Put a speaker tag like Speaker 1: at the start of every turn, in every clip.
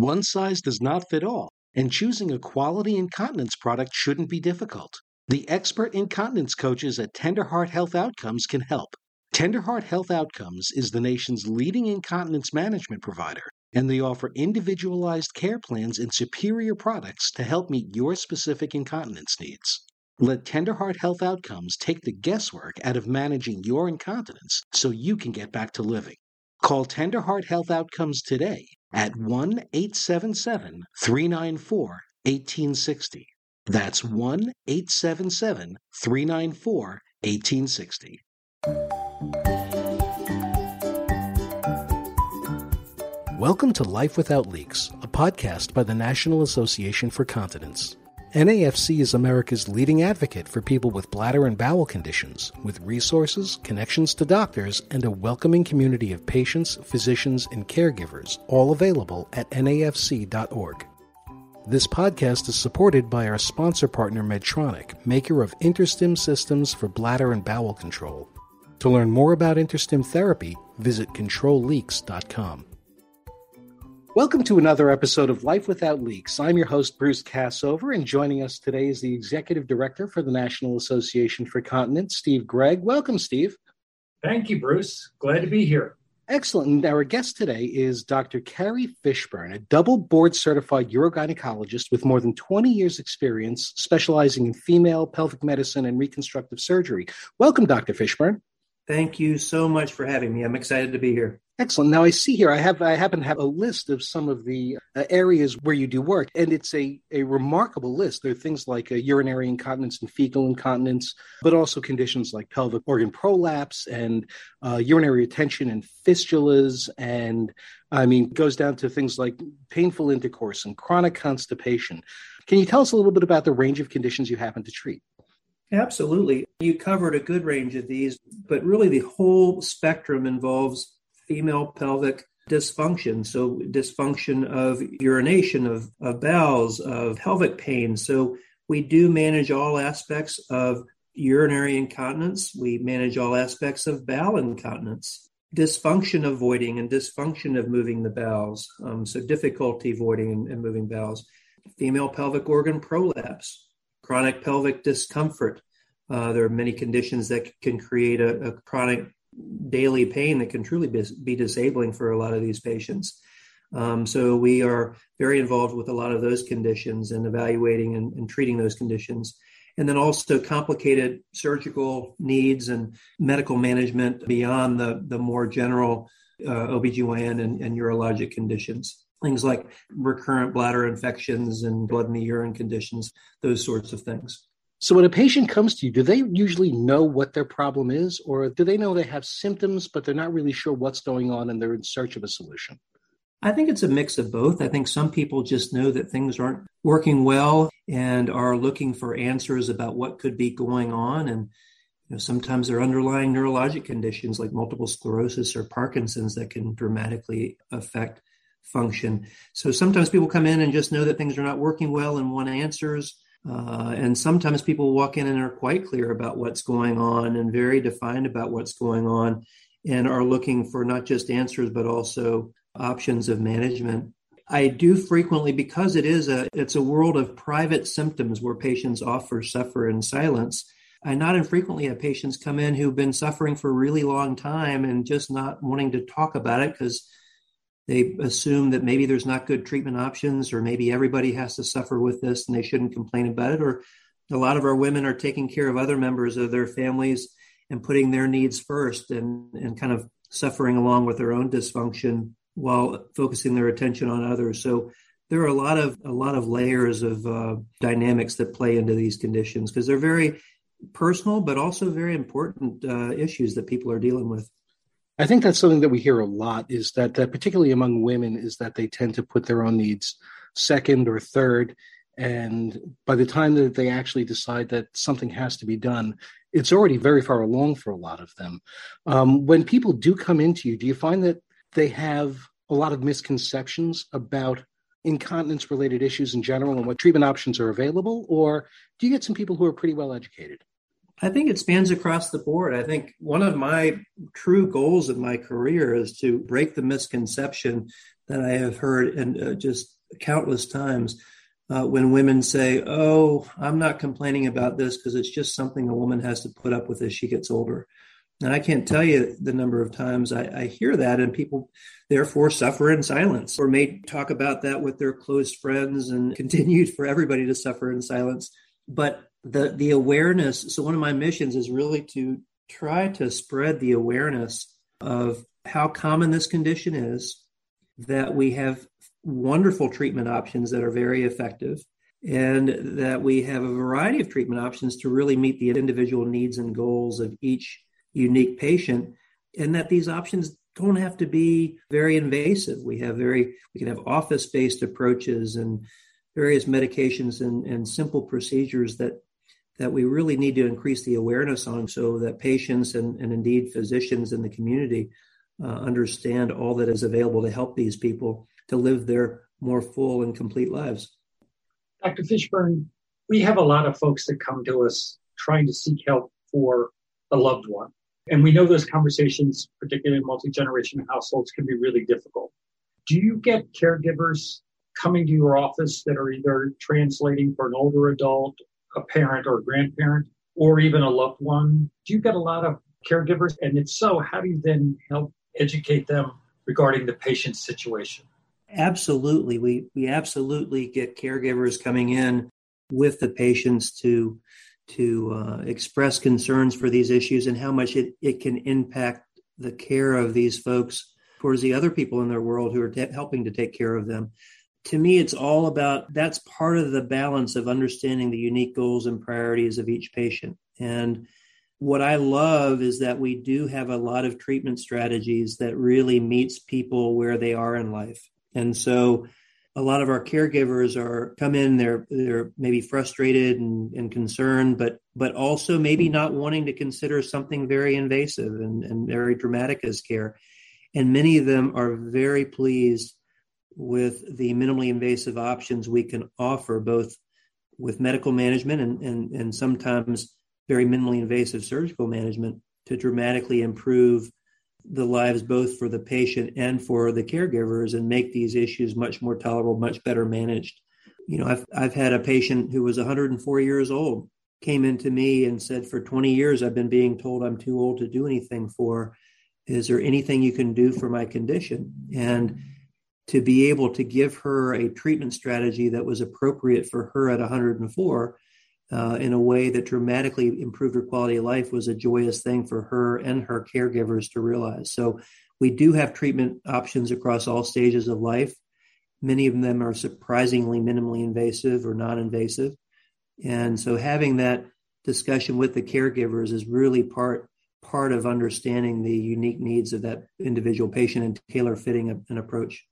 Speaker 1: One size does not fit all, and choosing a quality incontinence product shouldn't be difficult. The expert incontinence coaches at Tenderheart Health Outcomes can help. Tenderheart Health Outcomes is the nation's leading incontinence management provider, and they offer individualized care plans and superior products to help meet your specific incontinence needs. Let Tenderheart Health Outcomes take the guesswork out of managing your incontinence so you can get back to living. Call Tenderheart Health Outcomes today at 1 877 394 1860. That's 1 877 394 1860. Welcome to Life Without Leaks, a podcast by the National Association for Continence. NAFC is America's leading advocate for people with bladder and bowel conditions, with resources, connections to doctors, and a welcoming community of patients, physicians, and caregivers, all available at nafc.org. This podcast is supported by our sponsor partner Medtronic, maker of InterStim systems for bladder and bowel control. To learn more about InterStim therapy, visit controlleaks.com. Welcome to another episode of Life Without Leaks. I'm your host, Bruce Cassover, and joining us today is the Executive Director for the National Association for Continence, Steve Gregg. Welcome, Steve.
Speaker 2: Thank you, Bruce. Glad to be here.
Speaker 1: Excellent. And our guest today is Dr. Cary Fishburne, a double board certified urogynecologist with more than 20 years' experience specializing in female pelvic medicine and reconstructive surgery. Welcome, Dr. Fishburne.
Speaker 3: Thank you so much for having me. I'm excited to be here.
Speaker 1: Excellent. Now I see here I have I happen to have a list of some of the uh, areas where you do work, and it's a a remarkable list. There are things like uh, urinary incontinence and fecal incontinence, but also conditions like pelvic organ prolapse and uh, urinary retention and fistulas, and I mean goes down to things like painful intercourse and chronic constipation. Can you tell us a little bit about the range of conditions you happen to treat?
Speaker 3: Absolutely. You covered a good range of these, but really the whole spectrum involves female pelvic dysfunction. So, dysfunction of urination, of, of bowels, of pelvic pain. So, we do manage all aspects of urinary incontinence. We manage all aspects of bowel incontinence, dysfunction of voiding and dysfunction of moving the bowels. Um, so, difficulty voiding and, and moving bowels. Female pelvic organ prolapse, chronic pelvic discomfort. Uh, there are many conditions that can create a, a chronic daily pain that can truly be, disabling for a lot of these patients. Um, so we are very involved with a lot of those conditions and evaluating and, and, treating those conditions. And then also complicated surgical needs and medical management beyond the, the more general uh, OBGYN and, and urologic conditions. Things like recurrent bladder infections and blood in the urine conditions, those sorts of things.
Speaker 1: So when a patient comes to you, do they usually know what their problem is, or do they know they have symptoms, but they're not really sure what's going on and they're in search of a solution?
Speaker 3: I think it's a mix of both. I think some people just know that things aren't working well and are looking for answers about what could be going on. And you know, sometimes there are underlying neurologic conditions like multiple sclerosis or Parkinson's that can dramatically affect function. So sometimes people come in and just know that things are not working well and want answers. Uh, and sometimes people walk in and are quite clear about what's going on and very defined about what's going on and are looking for not just answers but also options of management. I do frequently because it is a it's a world of private symptoms where patients often suffer in silence. I not infrequently have patients come in who've been suffering for a really long time and just not wanting to talk about it because they assume that maybe there's not good treatment options, or maybe everybody has to suffer with this and they shouldn't complain about it. Or a lot of our women are taking care of other members of their families and putting their needs first and, and kind of suffering along with their own dysfunction while focusing their attention on others. So there are a lot of a lot of layers of uh, dynamics that play into these conditions because they're very personal, but also very important uh, issues that people are dealing with.
Speaker 1: I think that's something that we hear a lot is that, that particularly among women is that they tend to put their own needs second or third. And by the time that they actually decide that something has to be done it's already very far along for a lot of them. Um, when people do come into you do you find that they have a lot of misconceptions about incontinence related issues in general and what treatment options are available? Or do you get some people who are pretty well educated
Speaker 3: I think it spans across the board. I think one of my true goals in my career is to break the misconception that I have heard and uh, just countless times uh, when women say, "Oh, I'm not complaining about this because it's just something a woman has to put up with as she gets older." And I can't tell you the number of times I, I hear that, and people therefore suffer in silence or may talk about that with their close friends and continue for everybody to suffer in silence. But the the awareness. So one of my missions is really to try to spread the awareness of how common this condition is, that we have wonderful treatment options that are very effective, and that we have a variety of treatment options to really meet the individual needs and goals of each unique patient, and that these options don't have to be very invasive. We have very we can have office-based approaches and various medications and, and simple procedures that that we really need to increase the awareness on so that patients and, and indeed physicians in the community uh, understand all that is available to help these people to live their more full and complete lives.
Speaker 2: Dr. Fishburne, we have a lot of folks that come to us trying to seek help for a loved one. And we know those conversations, particularly in multi generation households, can be really difficult. Do you get caregivers coming to your office that are either translating for an older adult, a parent or a grandparent, or even a loved one? Do you get a lot of caregivers? And if so, how do you then help educate them regarding the patient's situation?
Speaker 3: Absolutely. We, we absolutely get caregivers coming in with the patients to to uh, express concerns for these issues and how much it, it can impact the care of these folks towards the other people in their world who are t- helping to take care of them. To me, it's all about that's part of the balance of understanding the unique goals and priorities of each patient. And what I love is that we do have a lot of treatment strategies that really meets people where they are in life. And so a lot of our caregivers are come in they're they're maybe frustrated and, and concerned but but also maybe not wanting to consider something very invasive and, and very dramatic as care and many of them are very pleased with the minimally invasive options we can offer both with medical management and, and, and sometimes very minimally invasive surgical management to dramatically improve the lives both for the patient and for the caregivers and make these issues much more tolerable, much better managed. You know, I've I've had a patient who was 104 years old came into me and said, for 20 years I've been being told I'm too old to do anything for. Is there anything you can do for my condition? And to be able to give her a treatment strategy that was appropriate for her at 104 uh, in a way that dramatically improved her quality of life was a joyous thing for her and her caregivers to realize. So we do have treatment options across all stages of life. Many of them are surprisingly minimally invasive or non-invasive. And so having that discussion with the caregivers is really part part of understanding the unique needs of that individual patient and tailor fitting an approach.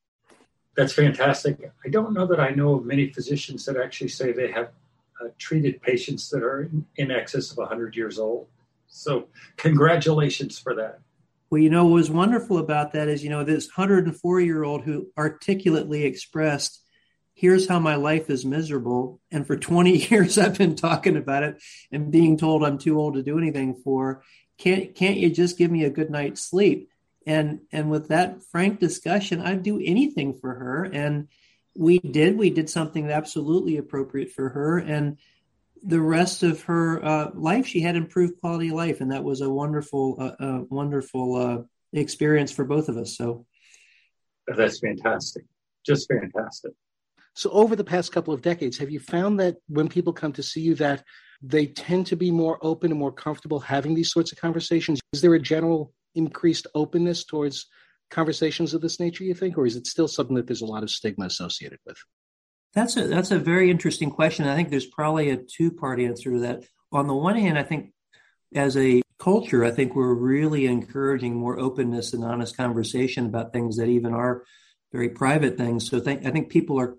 Speaker 2: That's fantastic. I don't know that I know of many physicians that actually say they have uh, treated patients that are in, in excess of 100 years old. So, congratulations for that.
Speaker 3: Well, you know, what was wonderful about that is, you know, this 104 year old who articulately expressed, here's how my life is miserable. And for 20 years, I've been talking about it and being told I'm too old to do anything for. Can't, can't you just give me a good night's sleep? And, and with that frank discussion, I'd do anything for her. And, we did. We did something absolutely appropriate for her, and the rest of her uh, life, she had improved quality of life, and that was a wonderful, uh, uh, wonderful uh, experience for both of us. So
Speaker 2: that's fantastic, just fantastic.
Speaker 1: So, over the past couple of decades, have you found that when people come to see you, that they tend to be more open and more comfortable having these sorts of conversations? Is there a general increased openness towards conversations of this nature, you think, or is it still something that there's a lot of stigma associated with?
Speaker 3: That's a that's a very interesting question. I think there's probably a two part answer to that. On the one hand, I think as a culture, I think we're really encouraging more openness and honest conversation about things that even are very private things. So think, I think people are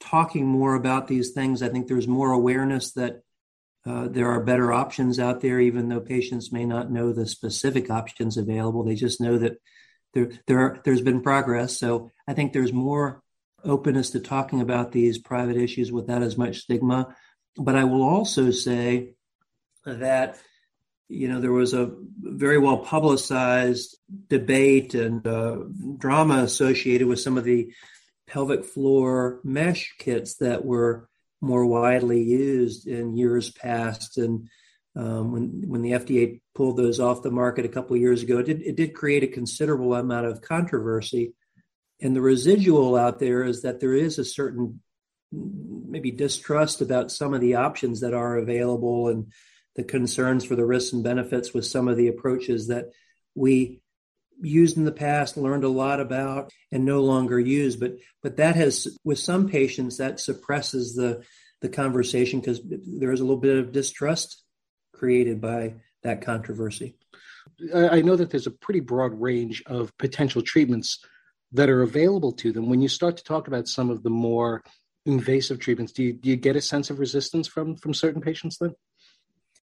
Speaker 3: talking more about these things. I think there's more awareness that uh, there are better options out there, even though patients may not know the specific options available. They just know that there there are, there's been progress. So I think there's more openness to talking about these private issues without as much stigma. But I will also say that you know, there was a very well publicized debate and uh, drama associated with some of the pelvic floor mesh kits that were more widely used in years past. And um, when when the FDA pulled those off the market a couple years ago, it did, it did create a considerable amount of controversy. And the residual out there is that there is a certain maybe distrust about some of the options that are available and the concerns for the risks and benefits with some of the approaches that we used in the past, learned a lot about, and no longer use. But but that has, with some patients, that suppresses the the conversation because there is a little bit of distrust created by that controversy.
Speaker 1: I know that there's a pretty broad range of potential treatments that are available to them. When you start to talk about some of the more invasive treatments, do you, do you get a sense of resistance from from certain patients then?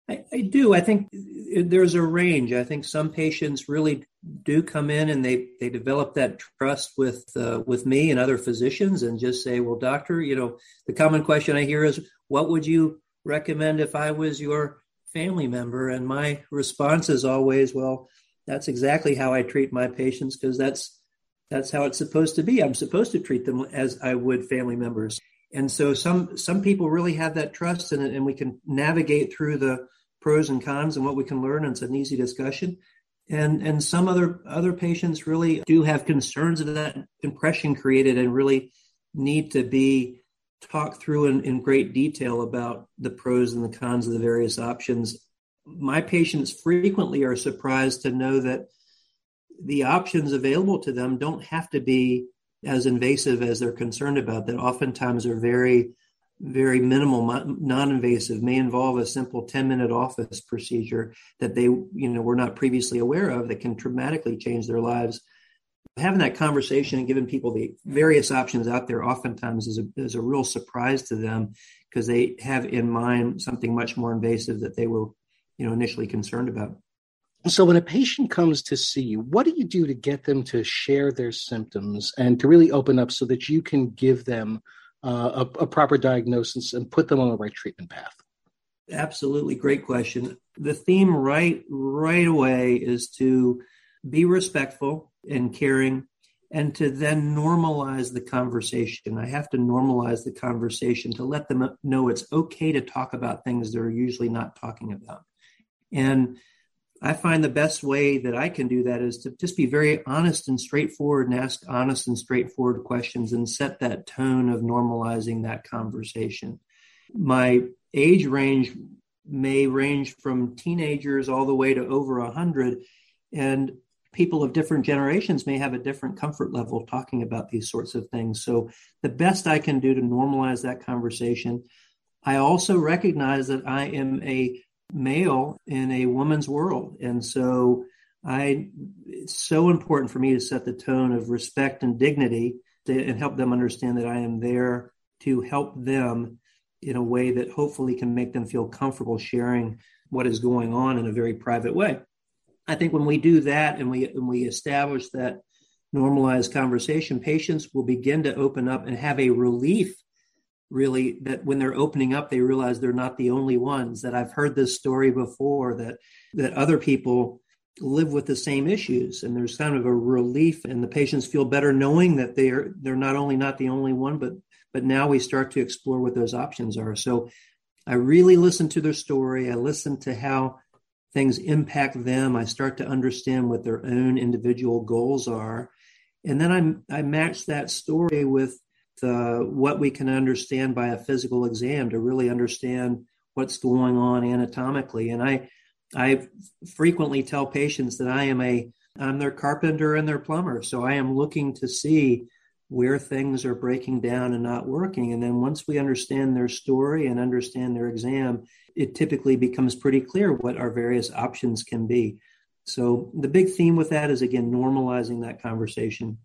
Speaker 3: I, I, do. I think there's a range. I think some patients really do come in and they they develop that trust with uh, with me and other physicians and just say, "Well, doctor, you know, the common question I hear is, what would you recommend if I was your family member?" And my response is always, "Well, that's exactly how I treat my patients because that's that's how it's supposed to be. I'm supposed to treat them as I would family members." And so some some people really have that trust it, and we can navigate through the pros and cons and what we can learn. And it's an easy discussion. And and some other other patients really do have concerns of that impression created and really need to be talked through in, in great detail about the pros and the cons of the various options. My patients frequently are surprised to know that the options available to them don't have to be as invasive as they're concerned about, that oftentimes are very very minimal, non-invasive, may involve a simple 10-minute office procedure that they, you know, were not previously aware of that can dramatically change their lives. Having that conversation and giving people the various options out there oftentimes is a, is a real surprise to them because they have in mind something much more invasive that they were, you know, initially concerned about.
Speaker 1: So, when a patient comes to see you, what do you do to get them to share their symptoms and to really open up so that you can give them uh, a, a proper diagnosis and put them on the right treatment path?
Speaker 3: Absolutely, great question. The theme right right away is to be respectful and caring and to then normalize the conversation. I have to normalize the conversation to let them know it's okay to talk about things they're usually not talking about. And I find the best way that I can do that is to just be very honest and straightforward and ask honest and straightforward questions and set that tone of normalizing that conversation. My age range may range from teenagers all the way to over 100 and people of different generations may have a different comfort level talking about these sorts of things so the best i can do to normalize that conversation i also recognize that i am a male in a woman's world. And so I it's so important for me to set the tone of respect and dignity to, and help them understand that I am there to help them in a way that hopefully can make them feel comfortable sharing what is going on in a very private way. I think when we do that and we and we establish that normalized conversation, patients will begin to open up and have a relief really that when they're opening up they realize they're not the only ones that i've heard this story before that that other people live with the same issues and there's kind of a relief and the patients feel better knowing that they're they're not only not the only one but but now we start to explore what those options are. So i really listen to their story. I listen to how things impact them. I start to understand what their own individual goals are. And then i i match that story with uh, what we can understand by a physical exam to really understand what's going on anatomically. And I, I frequently tell patients that I am a, I'm their carpenter and their plumber. So I am looking to see where things are breaking down and not working. And then once we understand their story and understand their exam, it typically becomes pretty clear what our various options can be. So the big theme with that is again normalizing that conversation.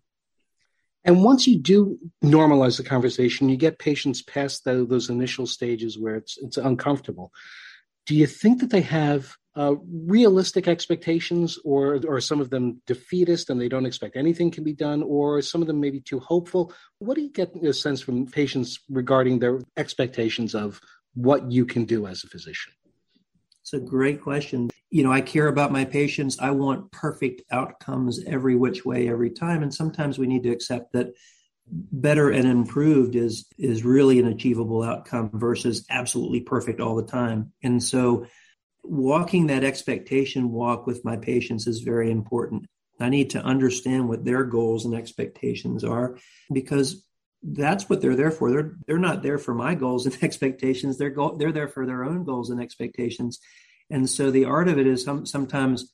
Speaker 1: And once you do normalize the conversation, you get patients past the, those initial stages where it's it's uncomfortable. Do you think that they have uh, realistic expectations, or or some of them defeatist and they don't expect anything can be done, or some of them maybe too hopeful? What do you get a sense from patients regarding their expectations of what you can do as a physician?
Speaker 3: It's a great question. You know, I care about my patients. I want perfect outcomes every which way, every time. And sometimes we need to accept that better and improved is is really an achievable outcome versus absolutely perfect all the time. And so walking that expectation walk with my patients is very important. I need to understand what their goals and expectations are because that's what they're there for. They're they're not there for my goals and expectations. They're go, they're there for their own goals and expectations. And so the art of it is some, sometimes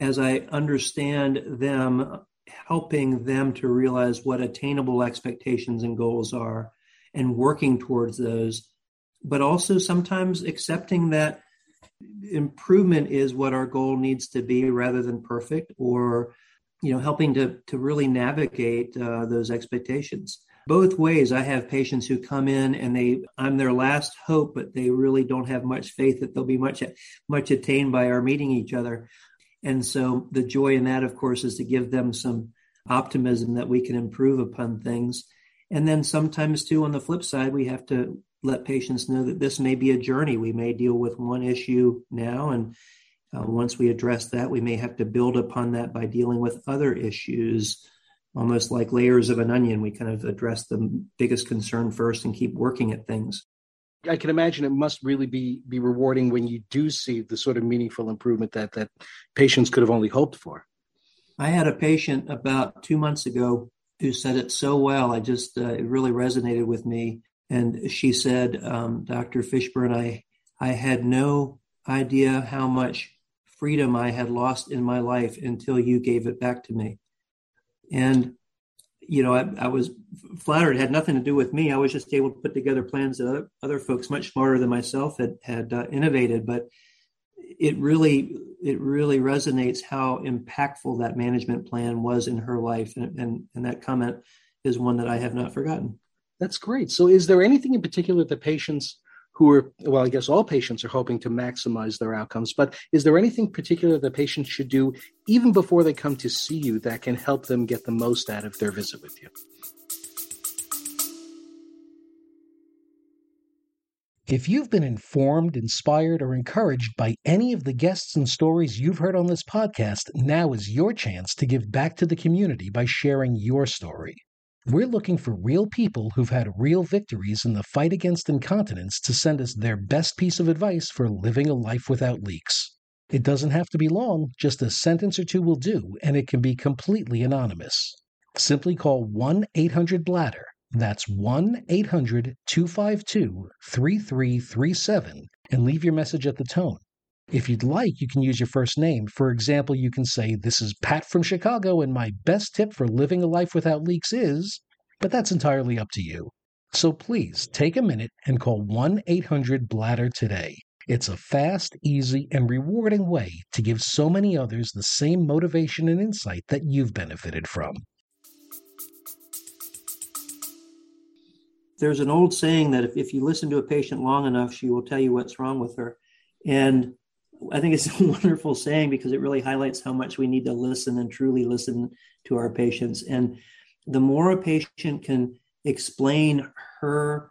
Speaker 3: as I understand them, helping them to realize what attainable expectations and goals are and working towards those, but also sometimes accepting that improvement is what our goal needs to be rather than perfect or you know helping to to really navigate uh, those expectations both ways i have patients who come in and they i'm their last hope but they really don't have much faith that they'll be much much attained by our meeting each other. And so the joy in that of course is to give them some optimism that we can improve upon things. And then sometimes too on the flip side we have to let patients know that this may be a journey. We may deal with one issue now and uh, once we address that we may have to build upon that by dealing with other issues almost like layers of an onion. We kind of address the biggest concern first and keep working at things.
Speaker 1: I can imagine it must really be be rewarding when you do see the sort of meaningful improvement that that patients could have only hoped for.
Speaker 3: I had a patient about two months ago who said it so well. I just uh, it really resonated with me, and she said, um, "Dr. Fishburne, I I had no idea how much freedom I had lost in my life until you gave it back to me." And, you know, I, I, was flattered. It had nothing to do with me. I was just able to put together plans that other, other folks much smarter than myself had, had uh, innovated. But it really, it really resonates how impactful that management plan was in her life. And, and, and that comment is one that I have not forgotten.
Speaker 1: That's great. So is there anything in particular that patients who are, well, I guess all patients are hoping to maximize their outcomes, but is there anything particular that patients should do even before they come to see you that can help them get the most out of their visit with you? If you've been informed, inspired, or encouraged by any of the guests and stories you've heard on this podcast, now is your chance to give back to the community by sharing your story. We're looking for real people who've had real victories in the fight against incontinence to send us their best piece of advice for living a life without leaks. It doesn't have to be long, just a sentence or two will do, and it can be completely anonymous. Simply call 1 800 Bladder. That's 1 800 252 3337 and leave your message at the tone. If you'd like, you can use your first name. For example, you can say, This is Pat from Chicago, and my best tip for living a life without leaks is, but that's entirely up to you. So please take a minute and call 1 800 Bladder today. It's a fast, easy, and rewarding way to give so many others the same motivation and insight that you've benefited from.
Speaker 3: There's an old saying that if, if you listen to a patient long enough, she will tell you what's wrong with her. And I think it's a wonderful saying because it really highlights how much we need to listen and truly listen to our patients. And the more a patient can explain her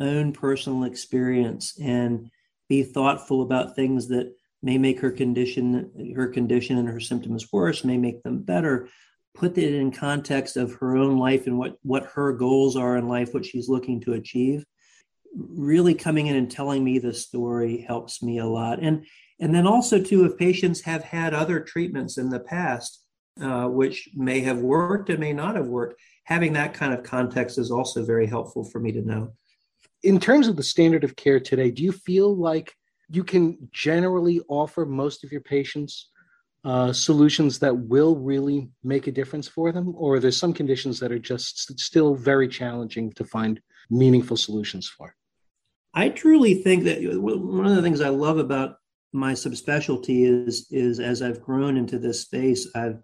Speaker 3: own personal experience and be thoughtful about things that may make her condition her condition and her symptoms worse may make them better put it in context of her own life and what what her goals are in life what she's looking to achieve really coming in and telling me the story helps me a lot. And and then also too, if patients have had other treatments in the past, uh, which may have worked and may not have worked, having that kind of context is also very helpful for me to know.
Speaker 1: In terms of the standard of care today, do you feel like you can generally offer most of your patients uh, solutions that will really make a difference for them, or there's some conditions that are just still very challenging to find meaningful solutions for?
Speaker 3: I truly think that one of the things I love about my subspecialty is is as I've grown into this space, I've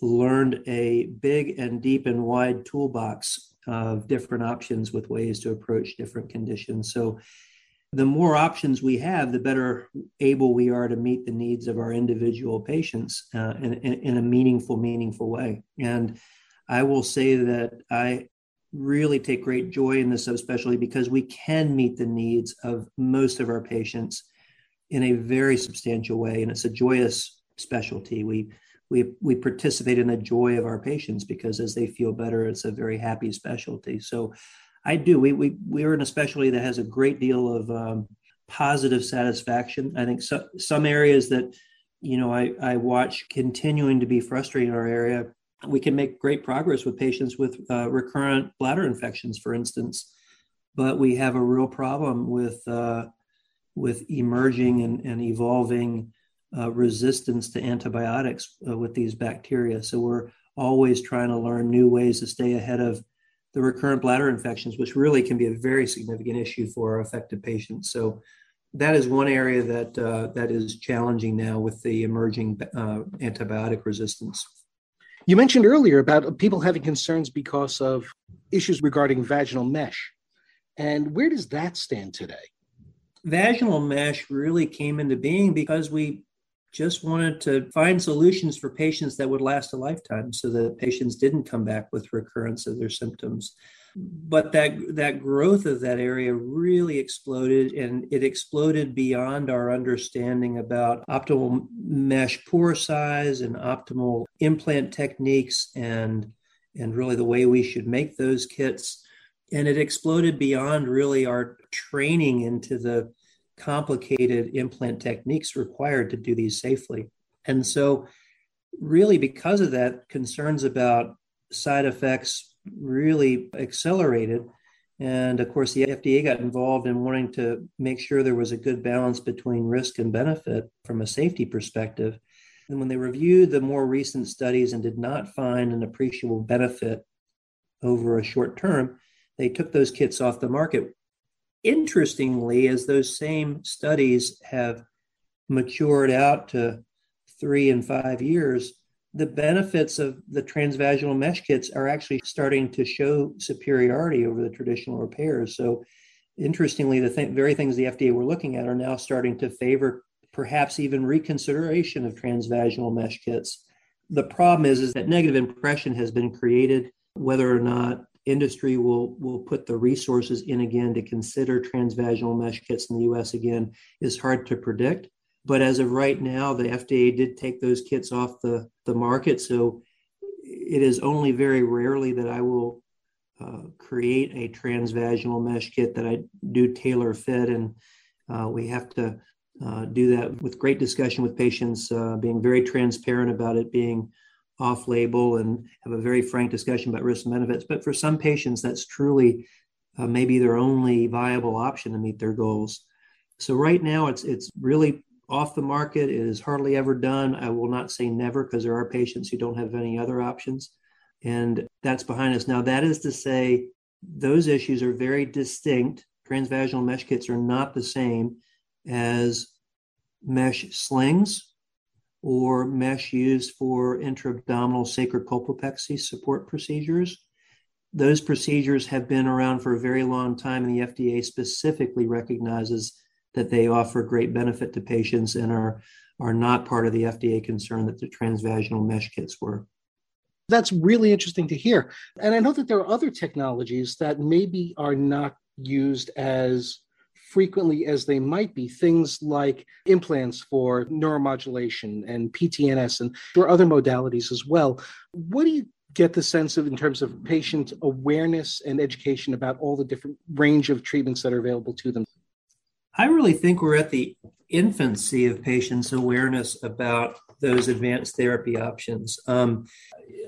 Speaker 3: learned a big and deep and wide toolbox of different options with ways to approach different conditions. So the more options we have, the better able we are to meet the needs of our individual patients uh, in, in, in a meaningful, meaningful way. And I will say that I really take great joy in the subspecialty because we can meet the needs of most of our patients in a very substantial way. And it's a joyous specialty. We we we participate in the joy of our patients because as they feel better, it's a very happy specialty. So I do. We we we're in a specialty that has a great deal of um, positive satisfaction. I think so, some areas that you know I, I watch continuing to be frustrating in our area. We can make great progress with patients with uh, recurrent bladder infections, for instance, but we have a real problem with uh, with emerging and, and evolving uh, resistance to antibiotics uh, with these bacteria. So we're always trying to learn new ways to stay ahead of the recurrent bladder infections, which really can be a very significant issue for our affected patients. So that is one area that uh, that is challenging now with the emerging uh, antibiotic resistance.
Speaker 1: You mentioned earlier about people having concerns because of issues regarding vaginal mesh. And where does that stand today?
Speaker 3: Vaginal mesh really came into being because we just wanted to find solutions for patients that would last a lifetime so that patients didn't come back with recurrence of their symptoms. But that that growth of that area really exploded and it exploded beyond our understanding about optimal mesh pore size and optimal implant techniques and and really the way we should make those kits. And it exploded beyond really our training into the complicated implant techniques required to do these safely. And so, really, because of that, concerns about side effects really accelerated. And of course, the FDA got involved in wanting to make sure there was a good balance between risk and benefit from a safety perspective. And when they reviewed the more recent studies and did not find an appreciable benefit over a short term, they took those kits off the market interestingly, as those same studies have matured out to three and five years, the benefits of the transvaginal mesh kits are actually starting to show superiority over the traditional repairs. So, interestingly, the th- very things the FDA were looking at are now starting to favor perhaps even reconsideration of transvaginal mesh kits. The problem is, is that negative impression has been created, whether or not industry will will put the resources in again to consider transvaginal mesh kits in the US again is hard to predict. But as of right now, the FDA did take those kits off the, the market. So it is only very rarely that I will uh, create a transvaginal mesh kit that I do tailor fit. And uh, we have to uh, do that with great discussion with patients, uh, being very transparent about it being off label and have a very frank discussion about risks and benefits. But for some patients, that's truly uh, maybe their only viable option to meet their goals. So right now, it's it's really off the market. It is hardly ever done. I will not say never because there are patients who don't have any other options, and that's behind us. Now, that is to say, those issues are very distinct. Transvaginal mesh kits are not the same as mesh slings or mesh used for intra-abdominal sacral colpopexy support procedures. Those procedures have been around for a very long time, and the FDA specifically recognizes that they offer great benefit to patients and are, are not part of the FDA concern that the transvaginal mesh kits were.
Speaker 1: That's really interesting to hear. And I know that there are other technologies that maybe are not used as frequently as they might be, things like implants for neuromodulation and PTNS, and are other modalities as well. What do you get the sense of in terms of patient awareness and education about all the different range of treatments that are available to them?
Speaker 3: I really think we're at the infancy of patients' awareness about those advanced therapy options. Um,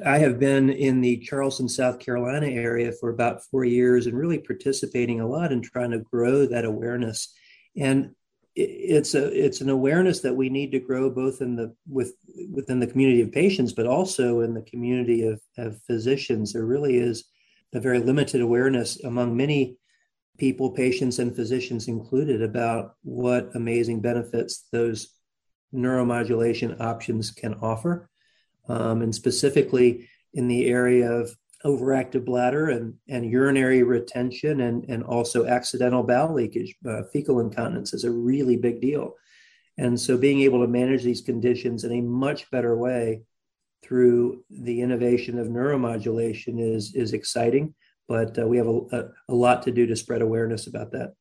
Speaker 3: I have been in the Charleston, South Carolina area for about four years and really participating a lot in trying to grow that awareness. And it's a it's an awareness that we need to grow both in the with within the community of patients, but also in the community of, of physicians. There really is a very limited awareness among many people, patients, and physicians included about what amazing benefits those neuromodulation options can offer um, and specifically in the area of overactive bladder and, and urinary retention and, and also accidental bowel leakage. Uh, fecal incontinence is a really big deal. And so being able to manage these conditions in a much better way through the innovation of neuromodulation is, is exciting, but uh, we have a, a, a lot to do to spread awareness about that.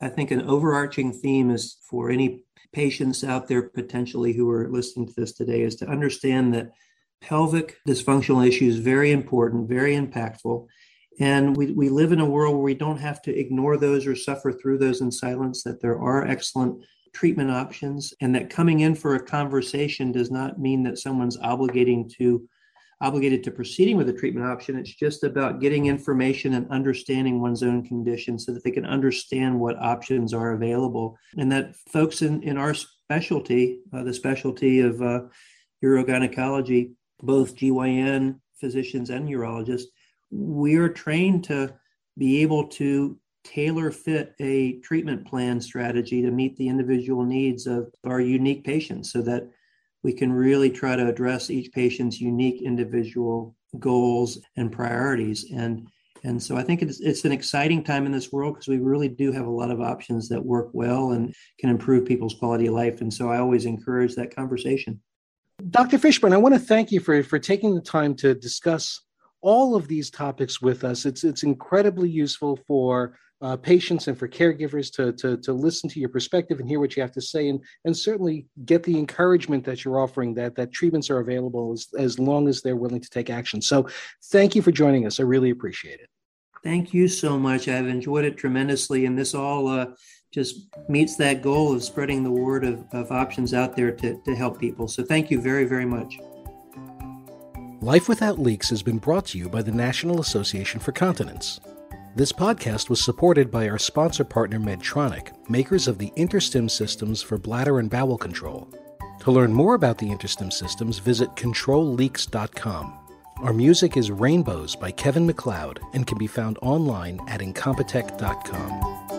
Speaker 3: I think an overarching theme is for any patients out there potentially who are listening to this today is to understand that pelvic dysfunctional issue is very important, very impactful. And we, we live in a world where we don't have to ignore those or suffer through those in silence, that there are excellent treatment options, and that coming in for a conversation does not mean that someone's obligating to obligated to proceeding with a treatment option. It's just about getting information and understanding one's own condition so that they can understand what options are available. And that folks in, in our specialty, uh, the specialty of uh, urogynecology, both GYN physicians and urologists, we are trained to be able to tailor fit a treatment plan strategy to meet the individual needs of our unique patients so that we can really try to address each patient's unique individual goals and priorities and and so I think it's, it's an exciting time in this world because we really do have a lot of options that work well and can improve people's quality of life. And so I always encourage that conversation.
Speaker 1: Dr. Fishburne, I want to thank you for, for taking the time to discuss all of these topics with us. It's, it's incredibly useful for uh, patients and for caregivers to, to, to listen to your perspective and hear what you have to say and, and certainly get the encouragement that you're offering that, that treatments are available as, as long as they're willing to take action. So thank you for joining us. I really appreciate it.
Speaker 3: Thank you so much. I've enjoyed it tremendously. And this all uh, just meets that goal of spreading the word of, of options out there to, to help people. So thank you very, very much.
Speaker 1: Life Without Leaks has been brought to you by the National Association for Continence. This podcast was supported by our sponsor partner Medtronic, makers of the InterStim systems for bladder and bowel control. To learn more about the InterStim systems, visit controlleaks.com. Our music is Rainbows by Kevin MacLeod and can be found online at incompetech.com.